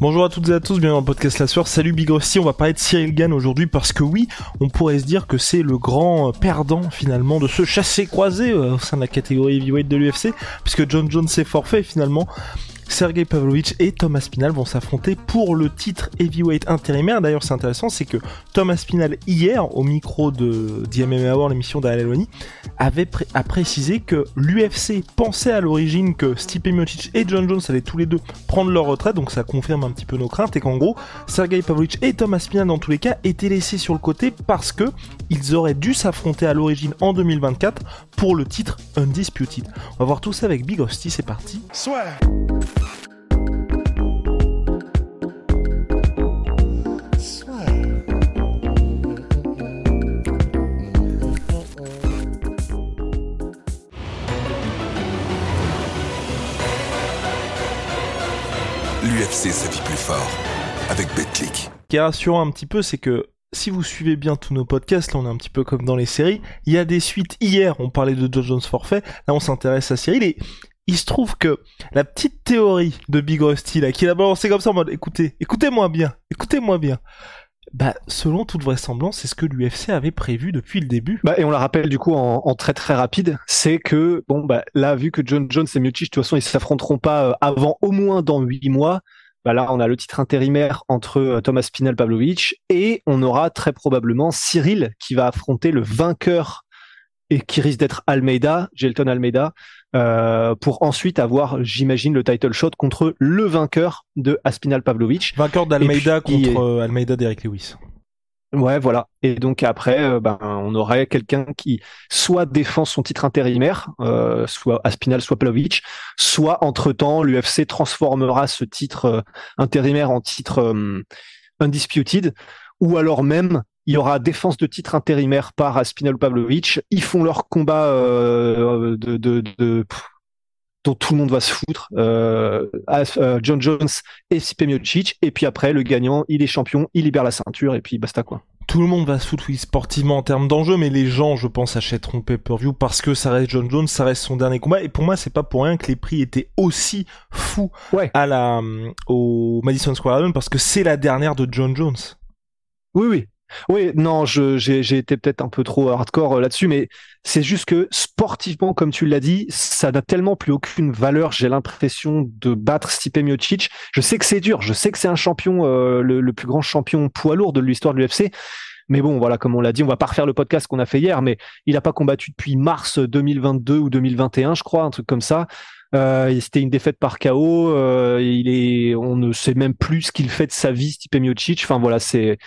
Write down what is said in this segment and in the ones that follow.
Bonjour à toutes et à tous, bienvenue dans le podcast La Soeur. Salut Big Rusty, on va parler de Cyril Gann aujourd'hui parce que oui, on pourrait se dire que c'est le grand perdant finalement de ce chassé-croisé euh, au sein de la catégorie heavyweight de l'UFC puisque John Jones s'est forfait finalement Sergei Pavlovich et Thomas Spinal vont s'affronter pour le titre heavyweight intérimaire. D'ailleurs, c'est intéressant, c'est que Thomas Spinal, hier, au micro de DMM Hour, l'émission Elwani, avait a précisé que l'UFC pensait à l'origine que Stipe Miocic et John Jones allaient tous les deux prendre leur retraite, donc ça confirme un petit peu nos craintes, et qu'en gros, Sergei Pavlovich et Thomas Spinal, dans tous les cas, étaient laissés sur le côté parce que ils auraient dû s'affronter à l'origine en 2024 pour le titre Undisputed. On va voir tout ça avec Big Hostie, c'est parti. Soit. L'UFC sa vie plus fort avec BetClick. Ce qui est rassurant un petit peu, c'est que si vous suivez bien tous nos podcasts, là on est un petit peu comme dans les séries, il y a des suites. Hier, on parlait de Joe Jones forfait, là on s'intéresse à Cyril et il se trouve que la petite théorie de Big Rusty là, qui a balancé comme ça en mode écoutez, écoutez-moi bien, écoutez-moi bien. Bah, selon toute vraisemblance, c'est ce que l'UFC avait prévu depuis le début. Bah, et on la rappelle du coup en, très très rapide, c'est que bon bah là vu que John Jones et Miocic de toute façon ils s'affronteront pas euh, avant au moins dans huit mois. Bah là, on a le titre intérimaire entre euh, Thomas Spinal Pavlovich et on aura très probablement Cyril qui va affronter le vainqueur et qui risque d'être Almeida, Gelton Almeida, euh, pour ensuite avoir, j'imagine, le title shot contre le vainqueur de Aspinal Pavlovich. Vainqueur d'Almeida contre euh, Almeida d'Eric Lewis. Ouais, voilà. Et donc après, euh, ben, on aurait quelqu'un qui soit défend son titre intérimaire, euh, soit Aspinal, soit Pavlovich, soit entre-temps, l'UFC transformera ce titre euh, intérimaire en titre undisputed, ou alors même il y aura défense de titre intérimaire par Aspinal Pavlovich. Ils font leur combat euh, de, de, de- pff, dont tout le monde va se foutre. Euh, euh, John Jones et Stipe Miocic. Et puis après, le gagnant, il est champion, il libère la ceinture et puis basta quoi. Tout le monde va se foutre oui, sportivement en termes d'enjeu, mais les gens, je pense, achèteront pay-per-view parce que ça reste John Jones, ça reste son dernier combat. Et pour moi, c'est pas pour rien que les prix étaient aussi fous Ouais. à la, au Madison Square Garden parce que c'est la dernière de John Jones. Oui, oui. Oui, non, j'ai été peut-être un peu trop hardcore euh, là-dessus, mais c'est juste que sportivement, comme tu l'as dit, ça n'a tellement plus aucune valeur. J'ai l'impression de battre Stipe Miocic. Je sais que c'est dur, je sais que c'est un champion, euh, le, le plus grand champion poids lourd de l'histoire de l'UFC. Mais bon, voilà, comme on l'a dit, on va pas refaire le podcast qu'on a fait hier, mais il n'a pas combattu depuis mars 2022 ou 2021, je crois, un truc comme ça. Euh, c'était une défaite par KO. euh, il est, on ne sait même plus ce qu'il fait de sa vie, Stipe Miocic. Enfin voilà, c'est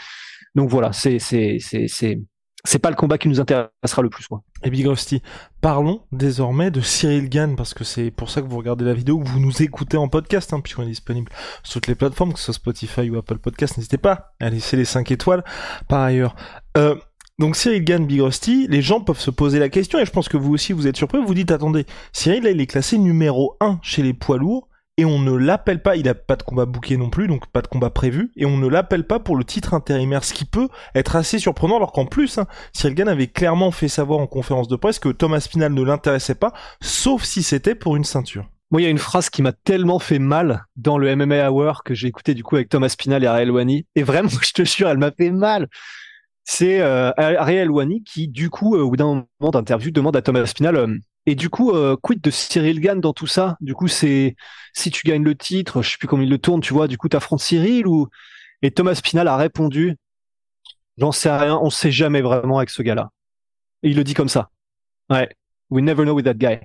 donc voilà, c'est c'est c'est c'est c'est pas le combat qui nous intéressera le plus. Et Big Rusty, parlons désormais de Cyril Gann, parce que c'est pour ça que vous regardez la vidéo, que vous nous écoutez en podcast, hein, puisqu'on est disponible sur toutes les plateformes, que ce soit Spotify ou Apple Podcast, n'hésitez pas à laisser les 5 étoiles. Par ailleurs, euh, donc Cyril Gann, Big Rusty, les gens peuvent se poser la question, et je pense que vous aussi vous êtes surpris, vous dites, attendez, Cyril là, il est classé numéro 1 chez les poids lourds, et on ne l'appelle pas, il a pas de combat booké non plus, donc pas de combat prévu, et on ne l'appelle pas pour le titre intérimaire, ce qui peut être assez surprenant, alors qu'en plus, hein, Cyril avait clairement fait savoir en conférence de presse que Thomas Spinal ne l'intéressait pas, sauf si c'était pour une ceinture. Moi, il y a une phrase qui m'a tellement fait mal dans le MMA Hour que j'ai écouté du coup avec Thomas Spinal et Ariel Wani. Et vraiment, je te jure, elle m'a fait mal. C'est euh, Ariel Wani qui, du coup, euh, au bout d'un moment d'interview, demande à Thomas Spinal euh, et du coup, euh, quid de Cyril Gann dans tout ça? Du coup, c'est si tu gagnes le titre, je sais plus comment il le tourne, tu vois, du coup, t'affrontes Cyril ou Et Thomas Spinal a répondu? J'en sais rien, on sait jamais vraiment avec ce gars-là. Et il le dit comme ça. Ouais. We never know with that guy.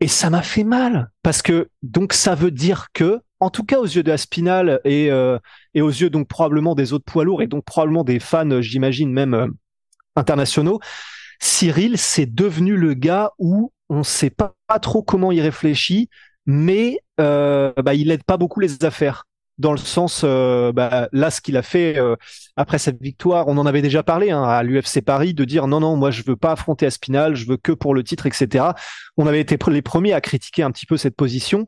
Et ça m'a fait mal parce que donc ça veut dire que, en tout cas aux yeux de Aspinal et euh, et aux yeux donc probablement des autres poids lourds et donc probablement des fans, euh, j'imagine même euh, internationaux, Cyril c'est devenu le gars où on sait pas, pas trop comment il réfléchit. mais euh, bah, il aide pas beaucoup les affaires dans le sens, euh, bah, là, ce qu'il a fait euh, après cette victoire, on en avait déjà parlé hein, à l'UFC Paris, de dire non, non, moi, je veux pas affronter Aspinal, je veux que pour le titre, etc. On avait été les premiers à critiquer un petit peu cette position.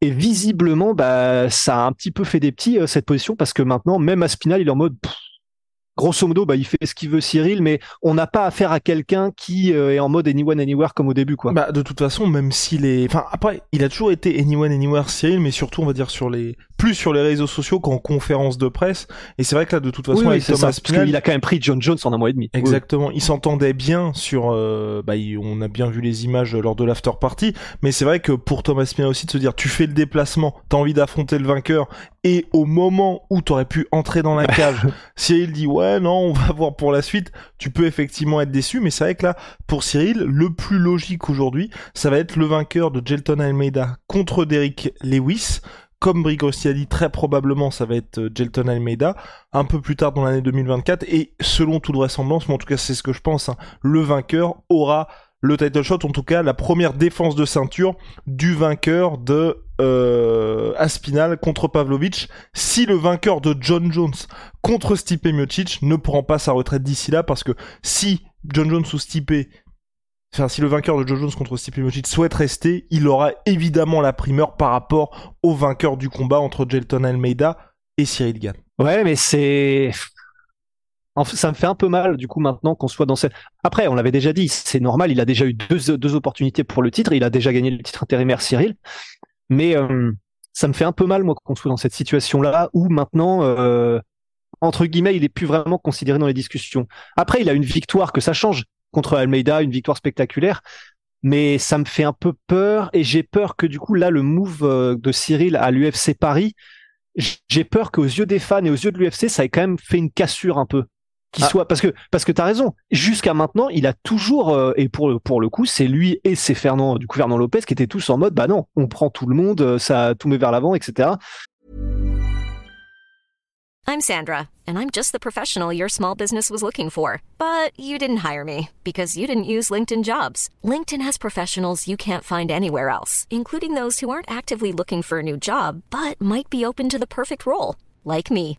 Et visiblement, bah, ça a un petit peu fait des petits, cette position, parce que maintenant, même Aspinal, il est en mode, grosso modo, bah, il fait ce qu'il veut Cyril, mais on n'a pas affaire à quelqu'un qui euh, est en mode anyone anywhere comme au début, quoi. Bah, de toute façon, même s'il est, enfin, après, il a toujours été anyone anywhere Cyril, mais surtout, on va dire sur les, plus sur les réseaux sociaux qu'en conférence de presse. Et c'est vrai que là, de toute façon, avec Thomas Spinal, il a quand même pris John Jones en un mois et demi. Exactement. Il s'entendait bien sur, euh, bah, on a bien vu les images lors de l'after party, mais c'est vrai que pour Thomas Spinal aussi de se dire, tu fais le déplacement, t'as envie d'affronter le vainqueur, et au moment où t'aurais pu entrer dans la cage, Cyril dit ouais non, on va voir pour la suite, tu peux effectivement être déçu, mais c'est vrai que là, pour Cyril, le plus logique aujourd'hui, ça va être le vainqueur de Gelton Almeida contre Derrick Lewis. Comme Brigossi a dit, très probablement ça va être euh, Gelton Almeida, un peu plus tard dans l'année 2024, et selon toute vraisemblance, mais en tout cas c'est ce que je pense, hein, le vainqueur aura le title shot, en tout cas la première défense de ceinture du vainqueur de euh, Aspinal contre Pavlovich. Si le vainqueur de John Jones contre Stipe Miocic ne prend pas sa retraite d'ici là, parce que si John Jones ou Stipe Enfin, si le vainqueur de Joe Jones contre Stipe Miocic souhaite rester, il aura évidemment la primeur par rapport au vainqueur du combat entre Gelton Almeida et Cyril Gann. Ouais, mais c'est ça me fait un peu mal du coup maintenant qu'on soit dans cette. Après, on l'avait déjà dit, c'est normal. Il a déjà eu deux, deux opportunités pour le titre. Il a déjà gagné le titre intérimaire Cyril, mais euh, ça me fait un peu mal moi qu'on soit dans cette situation-là où maintenant, euh, entre guillemets, il est plus vraiment considéré dans les discussions. Après, il a une victoire que ça change contre Almeida, une victoire spectaculaire. Mais ça me fait un peu peur et j'ai peur que du coup là le move euh, de Cyril à l'UFC Paris, j'ai peur qu'aux yeux des fans et aux yeux de l'UFC ça ait quand même fait une cassure un peu. Qui ah. soit parce que parce que t'as raison. Jusqu'à maintenant, il a toujours euh, et pour pour le coup, c'est lui et c'est Fernand du coup Fernand Lopez qui étaient tous en mode bah non, on prend tout le monde, euh, ça tout met vers l'avant, etc. I'm Sandra, and I'm just the professional your small business was looking for. But you didn't hire me because you didn't use LinkedIn jobs. LinkedIn has professionals you can't find anywhere else, including those who aren't actively looking for a new job but might be open to the perfect role, like me.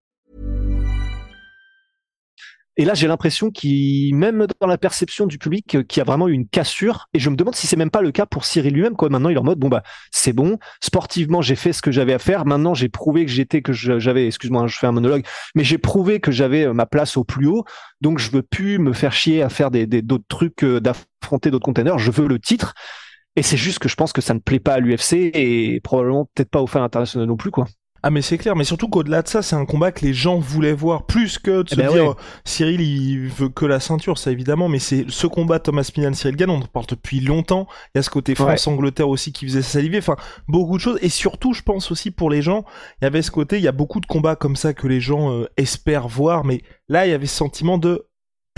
Et là, j'ai l'impression qu'il, même dans la perception du public, euh, qu'il y a vraiment eu une cassure. Et je me demande si c'est même pas le cas pour Cyril lui-même. Quoi. Maintenant, il est en mode bon bah c'est bon. Sportivement, j'ai fait ce que j'avais à faire. Maintenant, j'ai prouvé que j'étais, que j'avais, excuse-moi, je fais un monologue, mais j'ai prouvé que j'avais euh, ma place au plus haut. Donc, je veux plus me faire chier à faire des, d'autres trucs, euh, d'affronter d'autres containers. Je veux le titre. Et c'est juste que je pense que ça ne plaît pas à l'UFC et probablement peut-être pas aux fans internationaux non plus, quoi. Ah mais c'est clair, mais surtout qu'au-delà de ça, c'est un combat que les gens voulaient voir plus que de eh se ben dire Cyril il veut que la ceinture, ça évidemment, mais c'est ce combat Thomas Pinal Cyril Gann, on en parle depuis longtemps. Il y a ce côté France Angleterre aussi qui faisait saliver, enfin beaucoup de choses. Et surtout je pense aussi pour les gens, il y avait ce côté, il y a beaucoup de combats comme ça que les gens euh, espèrent voir, mais là il y avait ce sentiment de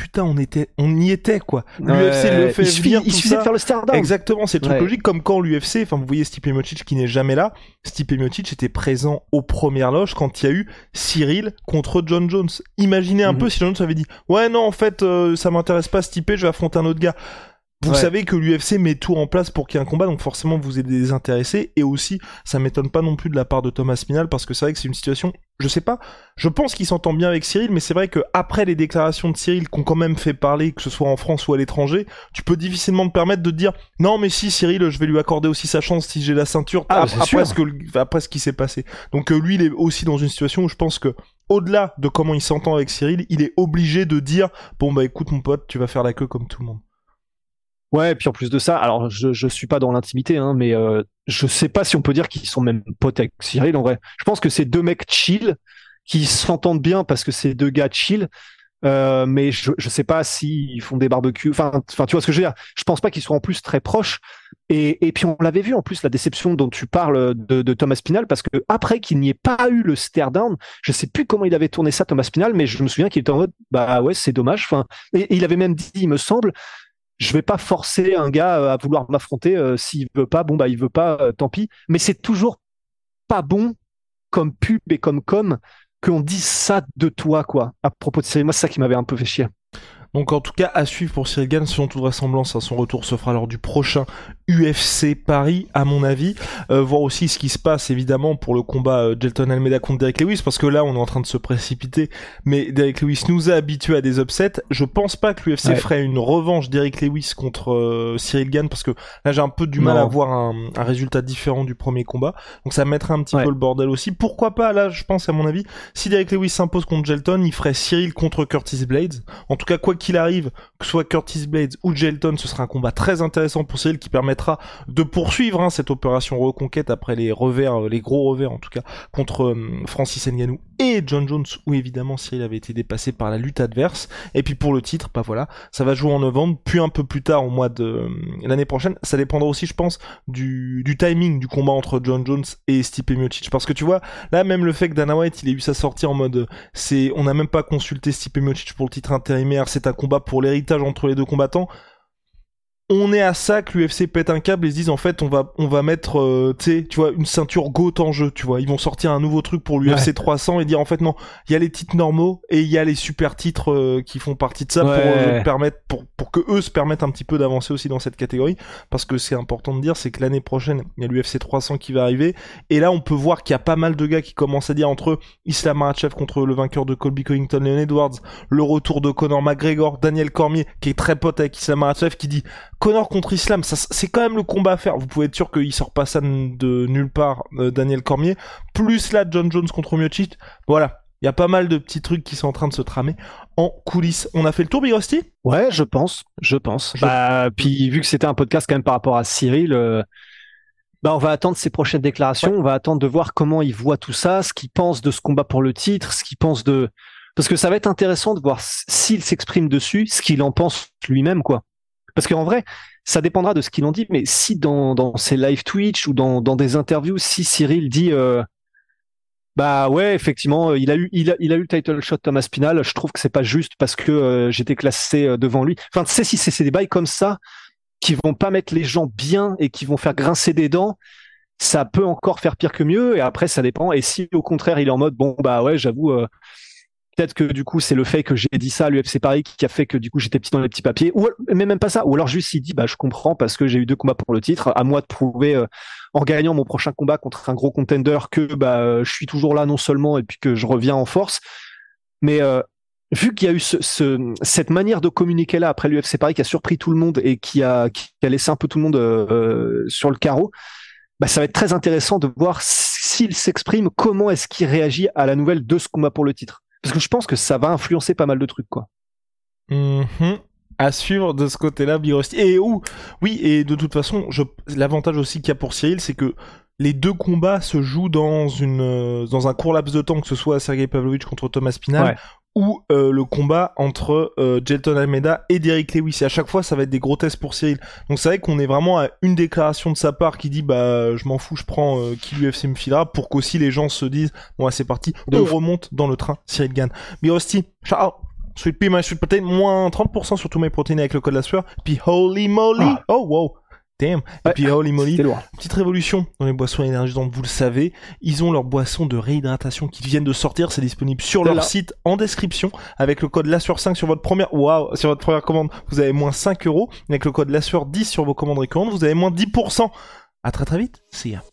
putain, on était, on y était quoi. L'UFC le fait il suffit, il suffisait de faire le start Exactement, c'est le truc logique. Comme quand l'UFC, enfin vous voyez Stipe Miocic qui n'est jamais là. Stipe Miocic était présent aux premières loges quand il y a eu Cyril contre John Jones. Imaginez un mhm. peu si John Jones avait dit, ouais non en fait euh, ça m'intéresse pas Stipe, je vais affronter un autre gars. Vous savez que l'UFC met tout en place pour qu'il y ait un combat, donc forcément vous êtes désintéressé. Et aussi, ça m'étonne pas non plus de la part de Thomas Spinal, parce que c'est vrai que c'est une situation, je sais pas, je pense qu'il s'entend bien avec Cyril, mais c'est vrai que après les déclarations de Cyril qu'on quand même fait parler, que ce soit en France ou à l'étranger, tu peux difficilement te permettre de te dire non mais si Cyril, je vais lui accorder aussi sa chance si j'ai la ceinture ah, après, ce que, après ce qui s'est passé. Donc euh, lui, il est aussi dans une situation où je pense que au-delà de comment il s'entend avec Cyril, il est obligé de dire bon bah écoute mon pote, tu vas faire la queue comme tout le monde. Ouais, et puis en plus de ça, alors je je suis pas dans l'intimité, hein, mais euh, je sais pas si on peut dire qu'ils sont même potes avec Cyril en vrai. Je pense que c'est deux mecs chill qui s'entendent bien parce que c'est deux gars chill. Euh, mais je je sais pas s'ils font des barbecues. Enfin, enfin, tu vois ce que je veux dire. Je pense pas qu'ils soient en plus très proches. Et, et puis on l'avait vu en plus la déception dont tu parles de, de Thomas Spinal parce que après qu'il n'y ait pas eu le stare down, je sais plus comment il avait tourné ça Thomas Spinal, mais je me souviens qu'il était en mode bah ouais c'est dommage. Enfin, et il avait même dit, il me semble, je vais pas forcer un gars à vouloir m'affronter. S'il veut pas, bon bah il veut pas, tant pis. Mais c'est toujours pas bon comme pub et comme com qu'on dise ça de toi, quoi, à propos de série. Moi, c'est ça qui m'avait un peu fait chier. Donc en tout cas, à suivre pour Cyril Gann, selon toute vraisemblance, à son retour se fera lors du prochain UFC Paris, à mon avis. Euh, voir aussi ce qui se passe, évidemment, pour le combat euh, Jelton Almeida contre Derek Lewis, parce que là, on est en train de se précipiter, mais Derek Lewis nous a habitués à des upsets. Je pense pas que l'UFC ferait une revanche Derek Lewis contre euh, Cyril Gann, parce que là, j'ai un peu du mal à voir un, un, résultat différent du premier combat. Donc ça mettrait un petit peu le bordel aussi. Pourquoi pas, là, je pense, à mon avis, si Derek Lewis s'impose contre Jelton, il ferait Cyril contre Curtis Blades. En tout cas, quoi qu'il arrive, que ce soit Curtis Blades ou Jelton, ce sera un combat très intéressant pour Cyril qui permettra de poursuivre hein, cette opération reconquête après les revers, euh, les gros revers en tout cas, contre euh, Francis Ngannou et John Jones, où évidemment Cyril avait été dépassé par la lutte adverse. Et puis pour le titre, bah voilà, ça va jouer en novembre, puis un peu plus tard au mois de euh, l'année prochaine. Ça dépendra aussi, je pense, du, timing du combat entre John Jones et Stipe Miocic. Parce que tu vois, là même le fait que Dana White il ait eu sa sortie en mode, c'est, on n'a même pas consulté Stipe Miocic pour le titre intérimaire, c'est combat pour l'héritage entre les deux combattants on est à ça que l'UFC pète un câble et se disent en fait on va on va mettre euh, tu vois une ceinture GOAT en jeu tu vois. Ils vont sortir un nouveau truc pour l'UFC 300 et dire en fait non il y a les titres normaux et il y a les super titres euh, qui font partie de ça pour euh, permettre pour pour que eux se permettent un petit peu d'avancer aussi dans cette catégorie. Parce que c'est important de dire c'est que l'année prochaine il y a l'UFC 300 qui va arriver et là on peut voir qu'il y a pas mal de gars qui commencent à dire entre eux Islam Makhachev contre le vainqueur de Colby Covington Leon Edwards le retour de Conor McGregor Daniel Cormier qui est très pote avec Islam Makhachev qui dit Connor contre Islam, ça, c'est quand même le combat à faire. Vous pouvez être sûr qu'il sort pas ça de nulle part, euh, Daniel Cormier. Plus là, John Jones contre Miocic. Voilà. Il y a pas mal de petits trucs qui sont en train de se tramer en coulisses. On a fait le tour, Big Rusty? Ouais, je pense. Je pense. Bah, puis vu que c'était un podcast quand même par rapport à Cyril, euh, bah, on va attendre ses prochaines déclarations. On va attendre de voir comment il voit tout ça, ce qu'il pense de ce combat pour le titre, ce qu'il pense de, parce que ça va être intéressant de voir s'il s'exprime dessus, ce qu'il en pense lui-même, quoi. Parce qu'en vrai, ça dépendra de ce qu'il en dit, mais si dans, dans ses live Twitch ou dans, dans des interviews, si Cyril dit euh, bah ouais, effectivement, il a eu il a, il a eu le title shot Thomas Pinal, je trouve que c'est pas juste parce que euh, j'étais classé euh, devant lui. Enfin, tu sais si c'est des bails comme ça qui vont pas mettre les gens bien et qui vont faire grincer des dents, ça peut encore faire pire que mieux et après ça dépend et si au contraire il est en mode bon bah ouais, j'avoue peut-être que du coup c'est le fait que j'ai dit ça à l'UFC Paris qui a fait que du coup j'étais petit dans les petits papiers. Ou mais même pas ça. Ou alors juste il dit bah je comprends parce que j'ai eu deux combats pour le titre. À moi de prouver euh, en gagnant mon prochain combat contre un gros contender que bah je suis toujours là non seulement et puis que je reviens en force. Mais euh, vu qu'il y a eu ce, cette manière de communiquer là après l'UFC Paris qui a surpris tout le monde et qui a, qui a laissé un peu tout le monde euh, sur le carreau bah, ça va être très intéressant de voir s'il s'exprime comment est-ce qu'il réagit à la nouvelle de ce combat pour le titre parce que je pense que ça va influencer pas mal de trucs, quoi. Mm-hmm. À suivre de ce côté-là, Birosti. Et où Oui, et de toute façon, je... l'avantage aussi qu'il y a pour Cyril, c'est que les deux combats se jouent dans une euh, dans un court laps de temps, que ce soit Sergei Pavlovich contre Thomas Pinal ou euh, le combat entre euh, Jelton Almeida et Derrick Lewis. Et à chaque fois, ça va être des gros tests pour Cyril. Donc c'est vrai qu'on est vraiment à une déclaration de sa part qui dit bah je m'en fous, je prends euh, qui l'UFC me filera pour qu'aussi les gens se disent bon c'est parti, on remonte dans le train. Cyril gagne. Birosti, ciao. Sweet pea, my sweet protein, moins 30% sur tous mes protéines avec le code la sueur. Puis holy moly, ah. oh wow, et puis holy moly, petite révolution dans les boissons énergisantes, vous le savez. Ils ont leur boisson de réhydratation qui viennent de sortir. C'est disponible sur leur site en description. Avec le code LASSUR5 sur votre première, waouh, sur votre première commande, vous avez moins 5 euros. Avec le code LASSUR10 sur vos commandes récurrentes, vous avez moins 10%. À très très vite. See ya.